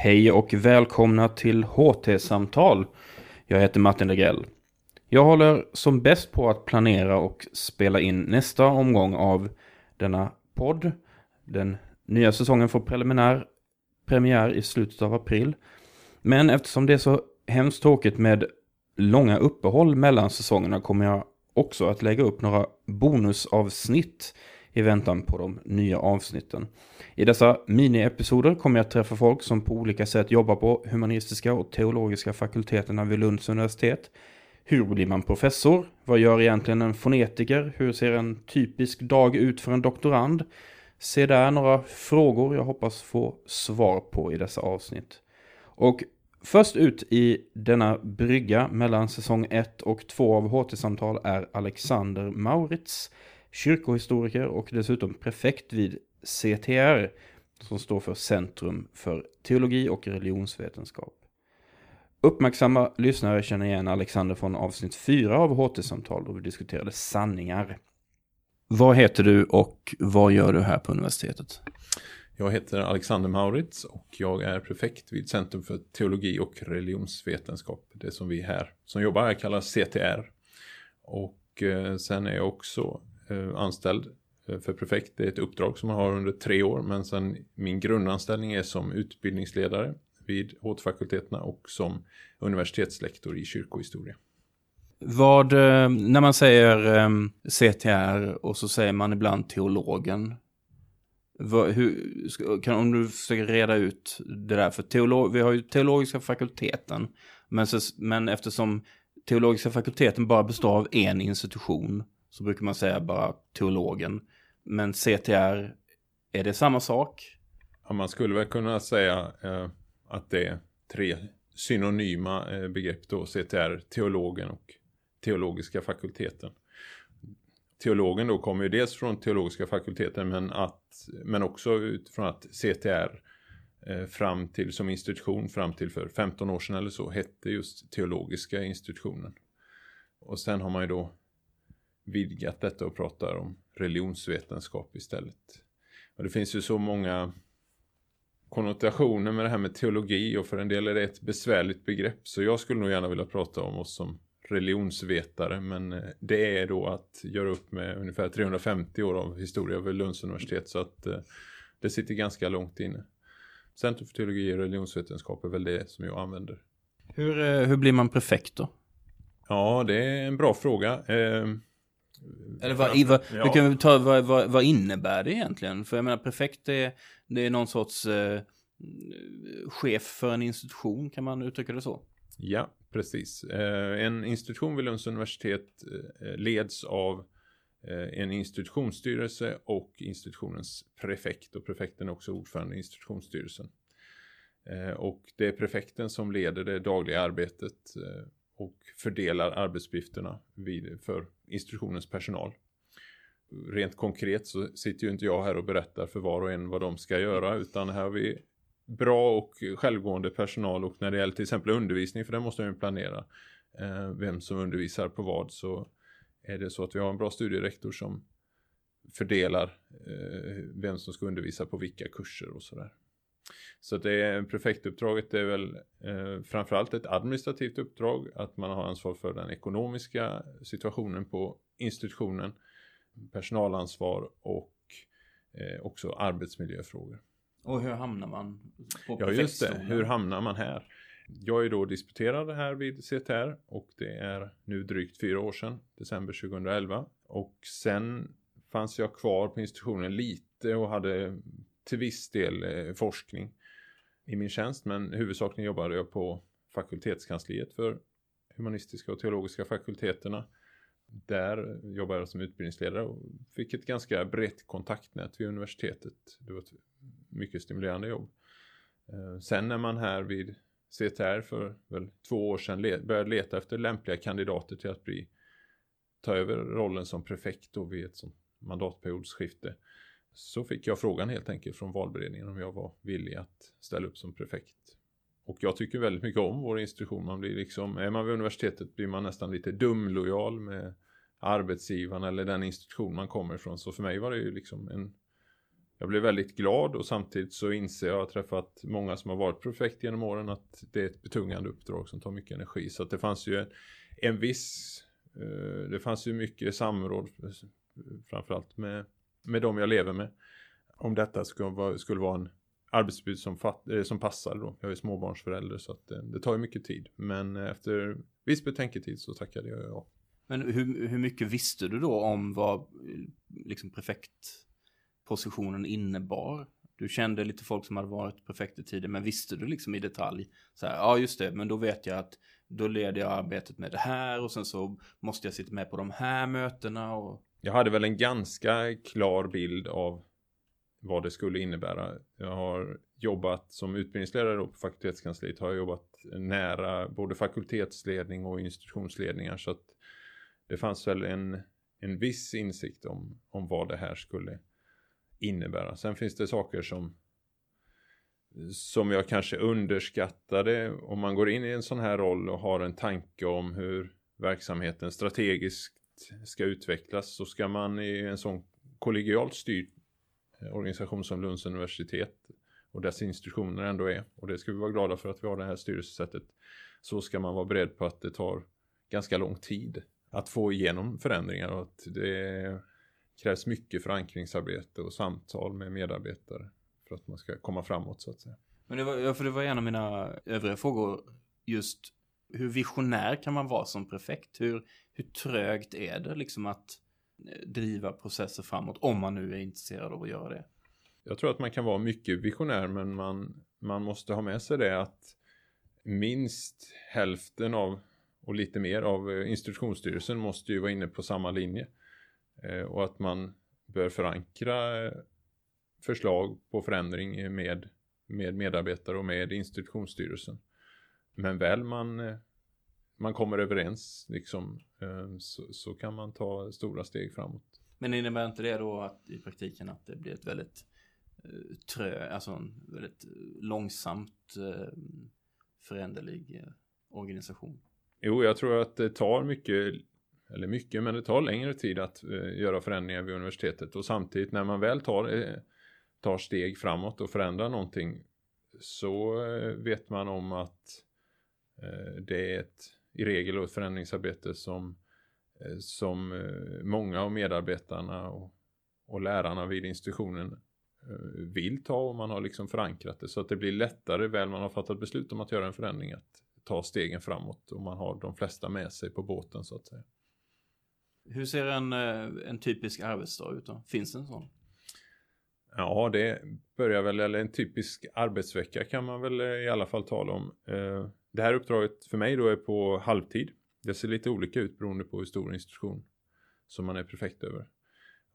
Hej och välkomna till HT-samtal. Jag heter Martin Degrell. Jag håller som bäst på att planera och spela in nästa omgång av denna podd. Den nya säsongen får preliminär premiär i slutet av april. Men eftersom det är så hemskt tråkigt med långa uppehåll mellan säsongerna kommer jag också att lägga upp några bonusavsnitt i väntan på de nya avsnitten. I dessa miniepisoder kommer jag träffa folk som på olika sätt jobbar på humanistiska och teologiska fakulteterna vid Lunds universitet. Hur blir man professor? Vad gör egentligen en fonetiker? Hur ser en typisk dag ut för en doktorand? Se där några frågor jag hoppas få svar på i dessa avsnitt. Och först ut i denna brygga mellan säsong 1 och 2 av HT-samtal är Alexander Maurits, kyrkohistoriker och dessutom prefekt vid CTR, som står för Centrum för teologi och religionsvetenskap. Uppmärksamma lyssnare känner igen Alexander från avsnitt 4 av HT-samtal då vi diskuterade sanningar. Vad heter du och vad gör du här på universitetet? Jag heter Alexander Maurits och jag är prefekt vid Centrum för teologi och religionsvetenskap. Det som vi här som jobbar här kallar CTR. Och eh, sen är jag också Eh, anställd eh, för prefekt. Det är ett uppdrag som man har under tre år men sen min grundanställning är som utbildningsledare vid HT-fakulteterna och som universitetslektor i kyrkohistoria. Vad, eh, när man säger CTR och så säger man ibland teologen. Vad, hur, kan, om du försöker reda ut det där, för teolog, vi har ju teologiska fakulteten, men, så, men eftersom teologiska fakulteten bara består av en institution så brukar man säga bara teologen. Men CTR, är det samma sak? Ja, man skulle väl kunna säga eh, att det är tre synonyma eh, begrepp då, CTR, teologen och teologiska fakulteten. Teologen då kommer ju dels från teologiska fakulteten men, att, men också utifrån att CTR eh, fram till som institution fram till för 15 år sedan eller så hette just teologiska institutionen. Och sen har man ju då vidgat detta och pratar om religionsvetenskap istället. Och det finns ju så många konnotationer med det här med teologi och för en del är det ett besvärligt begrepp. Så jag skulle nog gärna vilja prata om oss som religionsvetare men eh, det är då att göra upp med ungefär 350 år av historia vid Lunds universitet så att eh, det sitter ganska långt inne. Centrum för teologi och religionsvetenskap är väl det som jag använder. Hur, eh, hur blir man prefekt då? Ja, det är en bra fråga. Eh, Eller vad, vad, ja. kan vi ta, vad, vad, vad, innebär det egentligen? För jag menar prefekt är, det är någon sorts eh, chef för en institution, kan man uttrycka det så? Ja, precis. Eh, en institution vid Lunds universitet eh, leds av eh, en institutionsstyrelse och institutionens prefekt och prefekten är också ordförande i institutionsstyrelsen. Och det är prefekten som leder det dagliga arbetet och fördelar arbetsuppgifterna för institutionens personal. Rent konkret så sitter ju inte jag här och berättar för var och en vad de ska göra utan här har vi bra och självgående personal och när det gäller till exempel undervisning, för det måste man ju planera, eh, vem som undervisar på vad, så är det så att vi har en bra studierektor som fördelar eh, vem som ska undervisa på vilka kurser och sådär. Så det är prefektuppdraget är väl eh, framförallt ett administrativt uppdrag, att man har ansvar för den ekonomiska situationen på institutionen, personalansvar och eh, också arbetsmiljöfrågor. Och hur hamnar man på Ja just det, hur hamnar man här? Jag är då disputerad här vid CTR och det är nu drygt fyra år sedan, december 2011. Och sen fanns jag kvar på institutionen lite och hade till viss del eh, forskning i min tjänst. Men huvudsakligen jobbade jag på fakultetskansliet för humanistiska och teologiska fakulteterna. Där jobbade jag som utbildningsledare och fick ett ganska brett kontaktnät vid universitetet. Det var ett mycket stimulerande jobb. Eh, sen när man här vid CTR för väl två år sedan började leta efter lämpliga kandidater till att bli ta över rollen som prefekt då vid ett sånt mandatperiodsskifte så fick jag frågan helt enkelt från valberedningen om jag var villig att ställa upp som prefekt. Och jag tycker väldigt mycket om vår institution. Man blir liksom, är man vid universitetet blir man nästan lite dumlojal med arbetsgivaren eller den institution man kommer ifrån. Så för mig var det ju liksom en jag blev väldigt glad och samtidigt så inser jag, jag har träffat många som har varit prefekt genom åren att det är ett betungande uppdrag som tar mycket energi. Så att det fanns ju en, en viss, eh, det fanns ju mycket samråd framförallt med, med dem jag lever med. Om detta skulle vara, skulle vara en arbetsbud som, eh, som passar då. Jag är småbarnsförälder så att det, det tar ju mycket tid. Men eh, efter viss betänketid så tackade jag ja. Men hur, hur mycket visste du då om vad liksom prefektpositionen innebar? Du kände lite folk som hade varit prefekter tidigare, men visste du liksom i detalj? Så här, ja just det, men då vet jag att då leder jag arbetet med det här och sen så måste jag sitta med på de här mötena och... Jag hade väl en ganska klar bild av vad det skulle innebära. Jag har jobbat som utbildningsledare på fakultetskansliet, har jobbat nära både fakultetsledning och institutionsledningar så att det fanns väl en, en viss insikt om, om vad det här skulle innebära. Sen finns det saker som som jag kanske underskattade om man går in i en sån här roll och har en tanke om hur verksamheten strategiskt ska utvecklas så ska man i en sån kollegialt styrd eh, organisation som Lunds universitet och dess institutioner ändå är och det ska vi vara glada för att vi har det här styrelsesättet så ska man vara beredd på att det tar ganska lång tid att få igenom förändringar och att det krävs mycket förankringsarbete och samtal med medarbetare för att man ska komma framåt så att säga. Men det var, för det var en av mina övriga frågor just hur visionär kan man vara som prefekt? Hur, hur trögt är det liksom att eh, driva processer framåt om man nu är intresserad av att göra det? Jag tror att man kan vara mycket visionär men man, man måste ha med sig det att minst hälften av och lite mer av eh, institutionsstyrelsen måste ju vara inne på samma linje. Eh, och att man bör förankra förslag på förändring med, med medarbetare och med institutionsstyrelsen. Men väl man, man kommer överens liksom, så, så kan man ta stora steg framåt. Men innebär inte det då att i praktiken att det blir ett väldigt trö, alltså en väldigt långsamt föränderlig organisation? Jo, jag tror att det tar mycket, eller mycket, men det tar längre tid att eh, göra förändringar vid universitetet. Och samtidigt när man väl tar, eh, tar steg framåt och förändrar någonting så eh, vet man om att eh, det är ett, i regel ett förändringsarbete som, eh, som eh, många av medarbetarna och, och lärarna vid institutionen vill ta och man har liksom förankrat det så att det blir lättare väl man har fattat beslut om att göra en förändring att ta stegen framåt och man har de flesta med sig på båten så att säga. Hur ser en, eh, en typisk arbetsdag ut då? Finns det en sån? Ja, det börjar väl, eller en typisk arbetsvecka kan man väl eh, i alla fall tala om. Eh, det här uppdraget för mig då är på halvtid. Det ser lite olika ut beroende på hur stor institution som man är prefekt över.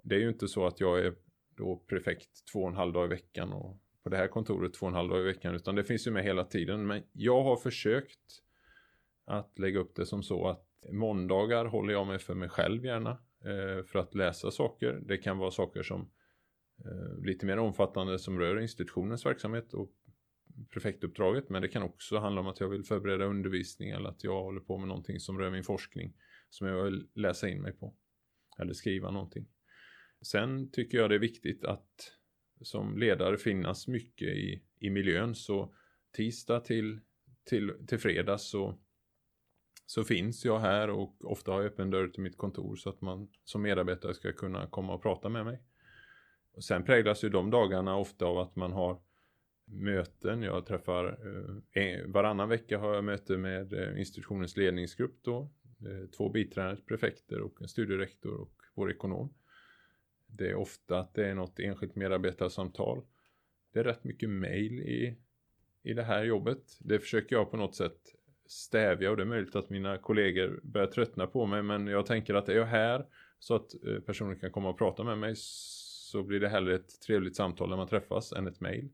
Det är ju inte så att jag är då prefekt två och en halv dag i veckan och på det här kontoret två och en halv dag i veckan utan det finns ju med hela tiden. Men jag har försökt att lägga upp det som så att måndagar håller jag mig för mig själv gärna eh, för att läsa saker. Det kan vara saker som eh, lite mer omfattande som rör institutionens verksamhet och prefektuppdraget men det kan också handla om att jag vill förbereda undervisning eller att jag håller på med någonting som rör min forskning som jag vill läsa in mig på eller skriva någonting. Sen tycker jag det är viktigt att som ledare finnas mycket i, i miljön. Så tisdag till, till, till fredag så, så finns jag här och ofta har jag öppen dörr till mitt kontor så att man som medarbetare ska kunna komma och prata med mig. Och sen präglas ju de dagarna ofta av att man har möten. Jag träffar eh, varannan vecka har jag möte med eh, institutionens ledningsgrupp då. Eh, två biträdande prefekter och en studierektor och vår ekonom. Det är ofta att det är något enskilt medarbetarsamtal. Det är rätt mycket mail i, i det här jobbet. Det försöker jag på något sätt stävja och det är möjligt att mina kollegor börjar tröttna på mig men jag tänker att är jag här så att personer kan komma och prata med mig så blir det hellre ett trevligt samtal när man träffas än ett mail.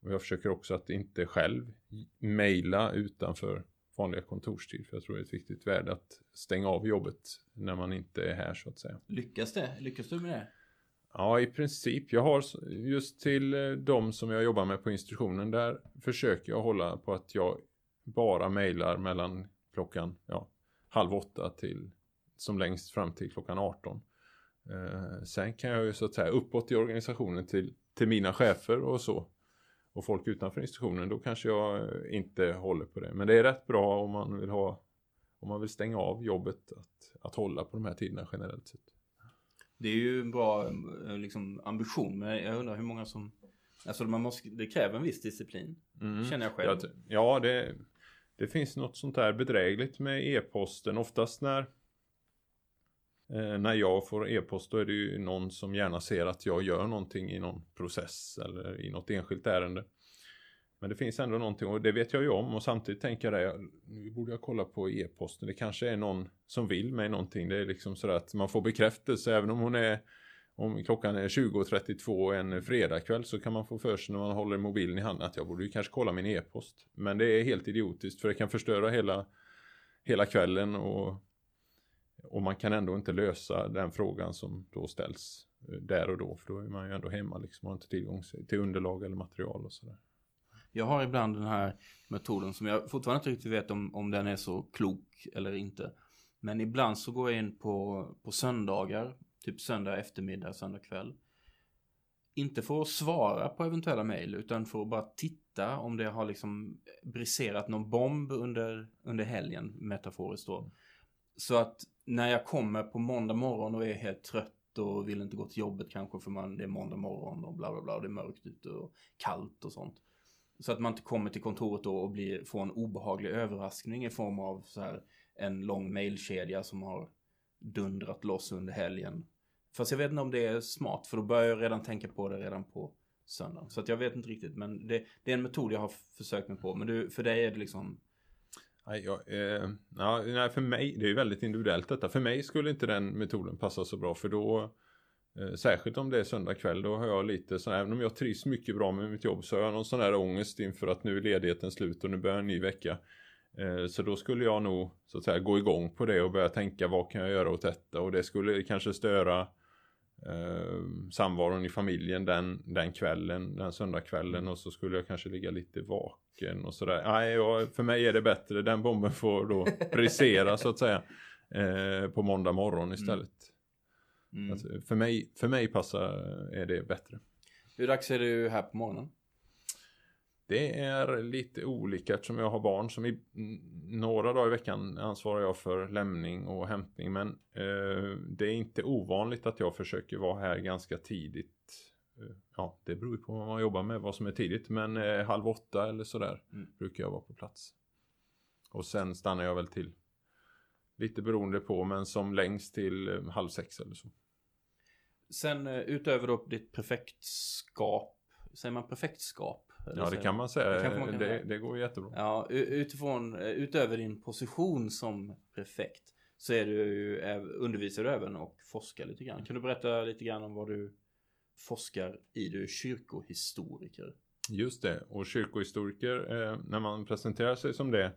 Och jag försöker också att inte själv mejla utanför vanliga kontorstid för jag tror det är ett viktigt värde att stänga av jobbet när man inte är här så att säga. Lyckas det? Lyckas du med det? Ja, i princip. Jag har just till eh, de som jag jobbar med på institutionen, där försöker jag hålla på att jag bara mejlar mellan klockan ja, halv åtta till som längst fram till klockan 18. Eh, sen kan jag ju så att säga uppåt i organisationen till till mina chefer och så och folk utanför institutionen då kanske jag inte håller på det. Men det är rätt bra om man vill ha om man vill stänga av jobbet att, att hålla på de här tiderna generellt sett. Det är ju en bra liksom, ambition men jag undrar hur många som Alltså man måste, det kräver en viss disciplin. Mm. Känner jag själv. Ja, det, det finns något sånt där bedrägligt med e-posten. Oftast när eh, när jag får e-post då är det ju någon som gärna ser att jag gör någonting i någon process eller i något enskilt ärende. Men det finns ändå någonting och det vet jag ju om och samtidigt tänker jag det, nu borde jag kolla på e-posten. Det kanske är någon som vill mig någonting. Det är liksom så att man får bekräftelse även om hon är om klockan är 20.32 en fredagkväll så kan man få för sig när man håller mobilen i handen att jag borde ju kanske kolla min e-post. Men det är helt idiotiskt för det kan förstöra hela, hela kvällen och, och man kan ändå inte lösa den frågan som då ställs eh, där och då. För då är man ju ändå hemma liksom och har inte tillgång till underlag eller material och sådär. Jag har ibland den här metoden som jag fortfarande inte riktigt vet om, om den är så klok eller inte. Men ibland så går jag in på, på söndagar typ söndag eftermiddag, söndag kväll. Inte för att svara på eventuella mejl utan för att bara titta om det har liksom briserat någon bomb under, under helgen, metaforiskt då. Så att när jag kommer på måndag morgon och är helt trött och vill inte gå till jobbet kanske för man, det är måndag morgon och bla bla bla och det är mörkt ute och kallt och sånt. Så att man inte kommer till kontoret då och blir, får en obehaglig överraskning i form av så här en lång mailkedja som har dundrat loss under helgen. Fast jag vet inte om det är smart för då börjar jag redan tänka på det redan på söndagen. Så att jag vet inte riktigt men det, det är en metod jag har försökt mig på. Men du, för dig är det liksom Nej, ja, eh, ja, för mig, det är ju väldigt individuellt detta. För mig skulle inte den metoden passa så bra för då eh, Särskilt om det är söndag kväll, då har jag lite så även om jag trivs mycket bra med mitt jobb så har jag någon sån här ångest inför att nu är ledigheten slut och nu börjar en ny vecka. Eh, så då skulle jag nog så att säga gå igång på det och börja tänka vad kan jag göra åt detta och det skulle kanske störa eh, samvaron i familjen den, den kvällen, den söndagskvällen och så skulle jag kanske ligga lite vaken och sådär. Nej, jag, för mig är det bättre, den bomben får då brisera så att säga eh, på måndag morgon mm. istället. Mm. Alltså, för, mig, för mig passar är det bättre. Hur dags är du här på morgonen? Det är lite olika eftersom jag har barn som i några dagar i veckan ansvarar jag för lämning och hämtning. Men eh, det är inte ovanligt att jag försöker vara här ganska tidigt. Eh, ja, det beror ju på vad man jobbar med, vad som är tidigt. Men eh, halv åtta eller sådär mm. brukar jag vara på plats. Och sen stannar jag väl till lite beroende på, men som längst till eh, halv sex eller så. Sen eh, utöver då ditt perfektskap, säger man perfektskap? Ja, det kan man säga. Det, man kan det, det, går jättebra. Ja, utifrån, eh, utöver din position som prefekt så är du, undervisar du även och forskar lite grann. Kan du berätta lite grann om vad du forskar i? Du är kyrkohistoriker. Just det, och kyrkohistoriker, eh, när man presenterar sig som det,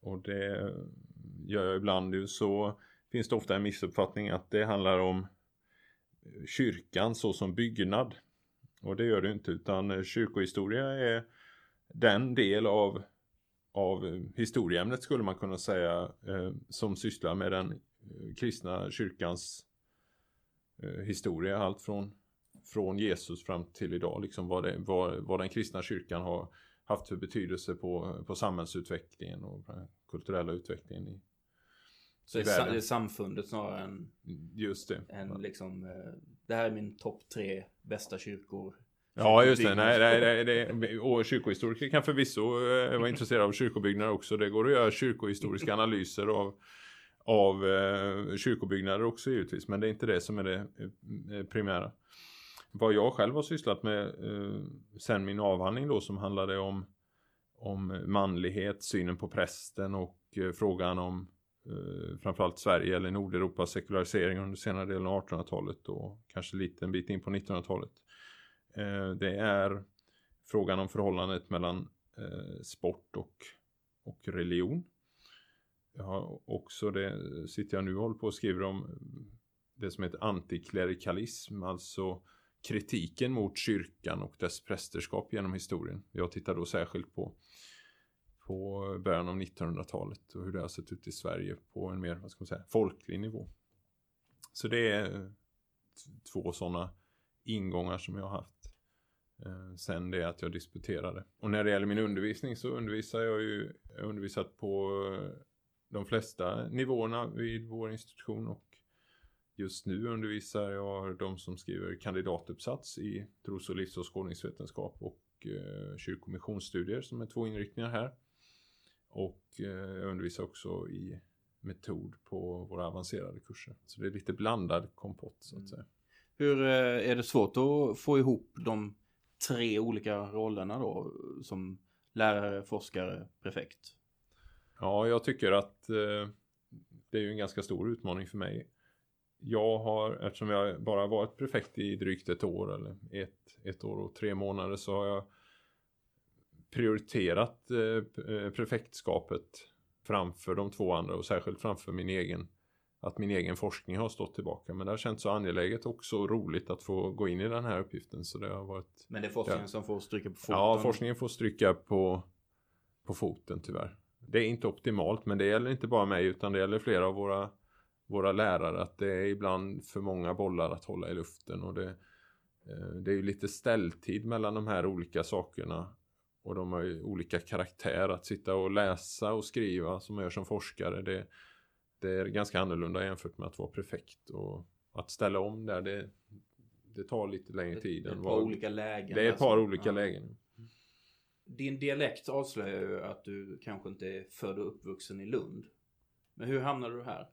och det gör jag ibland ju, så finns det ofta en missuppfattning att det handlar om kyrkan så som byggnad. Och det gör det inte utan eh, kyrkohistoria är den del av, av eh, historieämnet skulle man kunna säga eh, som sysslar med den eh, kristna kyrkans historia. Allt från, från Jesus fram till idag. Liksom vad, det, vad, vad den kristna kyrkan har haft för betydelse på, på samhällsutvecklingen och kulturella utvecklingen i, så det är, det är samfundet snarare än... Just det. Än liksom, eh, det här är min topp tre bästa kyrkor. Ja just det, nej, nej, nej, nej, och kyrkohistoriker kan förvisso eh, vara intresserade av kyrkobyggnader också. Det går att göra kyrkohistoriska analyser av, av eh, kyrkobyggnader också givetvis. Men det är inte det som är det primära. Vad jag själv har sysslat med sen min avhandling då som handlade om, om manlighet, synen på prästen och frågan om eh, framförallt Sverige eller Nordeuropas sekularisering under senare delen av 1800-talet och kanske lite en bit in på 1900-talet. Eh, det är frågan om förhållandet mellan eh, sport och, och religion. Jag har också det, sitter jag nu och håller på och skriver om det som heter antiklerikalism, alltså kritiken mot kyrkan och dess prästerskap genom historien. Jag tittar då särskilt på på början av 1900-talet och hur det har sett ut i Sverige på en mer, vad ska man säga, folklig nivå. Så det är två sådana ingångar som jag har haft. eh, sen det att jag disputerade. Och när det gäller min undervisning så undervisar jag ju, jag har undervisat på eh, de flesta nivåerna vid vår institution och just nu undervisar jag de som skriver kandidatuppsats i tros och livsåskådningsvetenskap och eh, kyrkomissionsstudier som är två inriktningar här. Och eh, jag undervisar också i metod på våra avancerade kurser. Så det är lite blandad kompott så att mm. säga. Hur eh, är det svårt att få ihop de tre olika rollerna då som lärare, forskare, prefekt? Ja, jag tycker att eh, det är ju en ganska stor utmaning för mig. Jag har, eftersom jag bara varit prefekt i drygt ett år eller ett, ett år och tre månader så har jag prioriterat eh, eh prefektskapet framför de två andra och särskilt framför min egen att min egen forskning har stått tillbaka. Men det har känts så angeläget och så roligt att få gå in i den här uppgiften. Så det har varit... Men det är forskningen ja. som får stryka på foten? Ja, forskningen får stryka på, på foten tyvärr. Det är inte optimalt, men det gäller inte bara mig utan det gäller flera av våra, våra lärare. Att det är ibland för många bollar att hålla i luften. Och det, eh, det är ju lite ställtid mellan de här olika sakerna. Och de har ju olika karaktär. Att sitta och läsa och skriva som man gör som forskare. Det, det är ganska annorlunda jämfört med att vara prefekt. Och att ställa om där, det, det tar lite längre tid. Det är ett par olika lägen. Det är ett par alltså. olika ja. lägen. Din dialekt avslöjar ju att du kanske inte är född och uppvuxen i Lund. Men hur hamnade du här?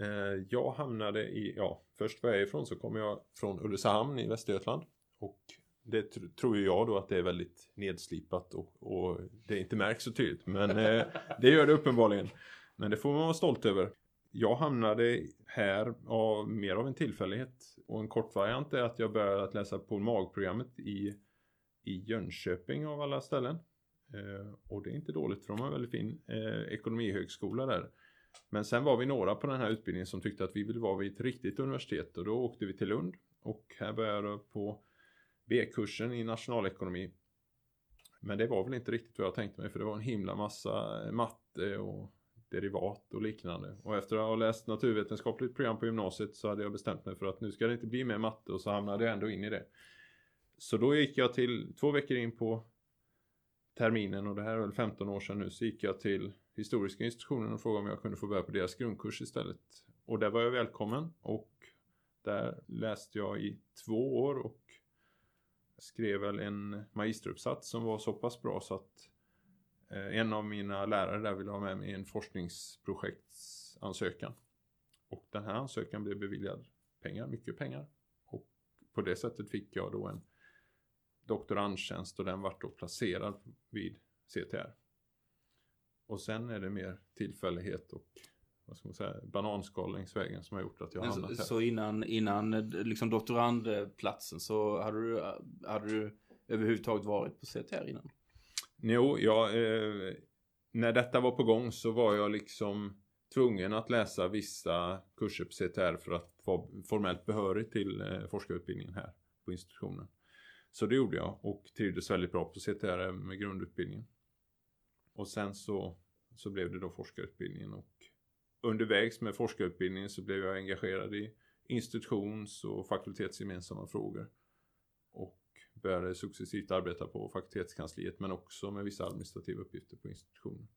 Eh, jag hamnade i, ja, först var jag ifrån så kom jag från Ulricehamn i Västergötland. Och det tror ju jag då att det är väldigt nedslipat och, och det inte märks så tydligt. Men eh, det gör det uppenbarligen. Men det får man vara stolt över. Jag hamnade här av mer av en tillfällighet. Och en kort variant är att jag började att läsa på magprogrammet i, i Jönköping av alla ställen. Eh, och det är inte dåligt för de har en väldigt fin eh, ekonomihögskola där. Men sen var vi några på den här utbildningen som tyckte att vi ville vara vid ett riktigt universitet och då åkte vi till Lund. Och här började jag på B-kursen i nationalekonomi. Men det var väl inte riktigt vad jag tänkte mig för det var en himla massa eh, matte och derivat och liknande. Och efter att ha läst naturvetenskapligt program på gymnasiet så hade jag bestämt mig för att nu ska det inte bli mer matte och så hamnade jag ändå in i det. Så då gick jag till, två veckor in på terminen och det här är väl 15 år sedan nu, så gick jag till Historiska institutionen och frågade om jag kunde få börja på deras grundkurs istället. Och där var jag välkommen och där läste jag i två år och skrev väl en magisteruppsats som var så pass bra så att eh, en av mina lärare där ville ha med mig en forskningsprojektsansökan. Och den här ansökan blev beviljad pengar, mycket pengar. Och på det sättet fick jag då en doktorandtjänst och den vart då placerad vid CTR. Och sen är det mer tillfällighet och vad ska man säga, bananskal längs vägen som har gjort att jag har hamnat här. Så innan, innan liksom doktorandplatsen så hade du, hade du överhuvudtaget varit på CTR innan? Jo, ja, eh, när detta var på gång så var jag liksom tvungen att läsa vissa kurser på CTR för att vara formellt behörig till eh, forskarutbildningen här på institutionen. Så det gjorde jag och trivdes väldigt bra på CTR med grundutbildningen. Och sen så, så blev det då forskarutbildningen och undervägs med forskarutbildningen så blev jag engagerad i institutions och fakultetsgemensamma frågor Och började successivt arbeta på fakultetskansliet men också med vissa administrativa uppgifter på institutionen.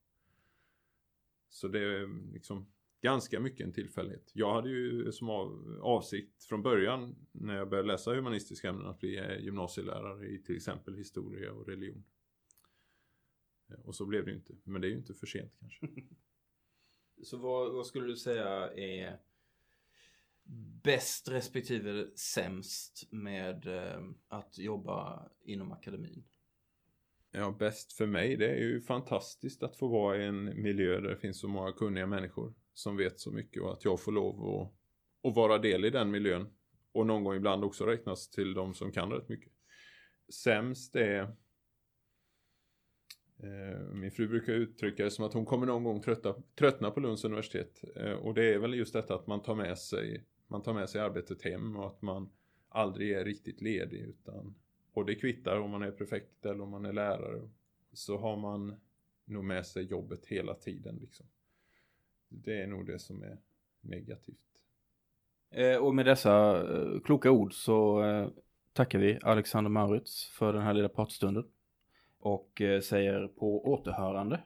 Så det är liksom ganska mycket en tillfällighet. Jag hade ju som avsikt från början när jag började läsa humanistiska ämnen att bli eh, gymnasielärare i till exempel historia och religion. Eh, och så blev det ju inte, men det är ju inte för sent kanske. så vad, vad skulle du säga är bäst respektive sämst med eh, att jobba inom akademin? Ja, bäst för mig det är ju fantastiskt att få vara i en miljö där det finns så många kunniga människor som vet så mycket och att jag får lov att, att vara del i den miljön. Och någon gång ibland också räknas till de som kan rätt mycket. Sämst är Eh, min fru brukar uttrycka det som att hon kommer någon gång trötta, tröttna på Lunds universitet. Eh, och det är väl just detta att man tar med sig, man tar med sig arbetet hem och att man aldrig är riktigt ledig. Utan, och det kvittar om man är prefekt eller om man är lärare. Så har man nog med sig jobbet hela tiden. Liksom. Det är nog det som är negativt. Eh, och med dessa kloka ord så tackar vi Alexander Maurits för den här lilla pratstunden. Och eh, säger på återhörande.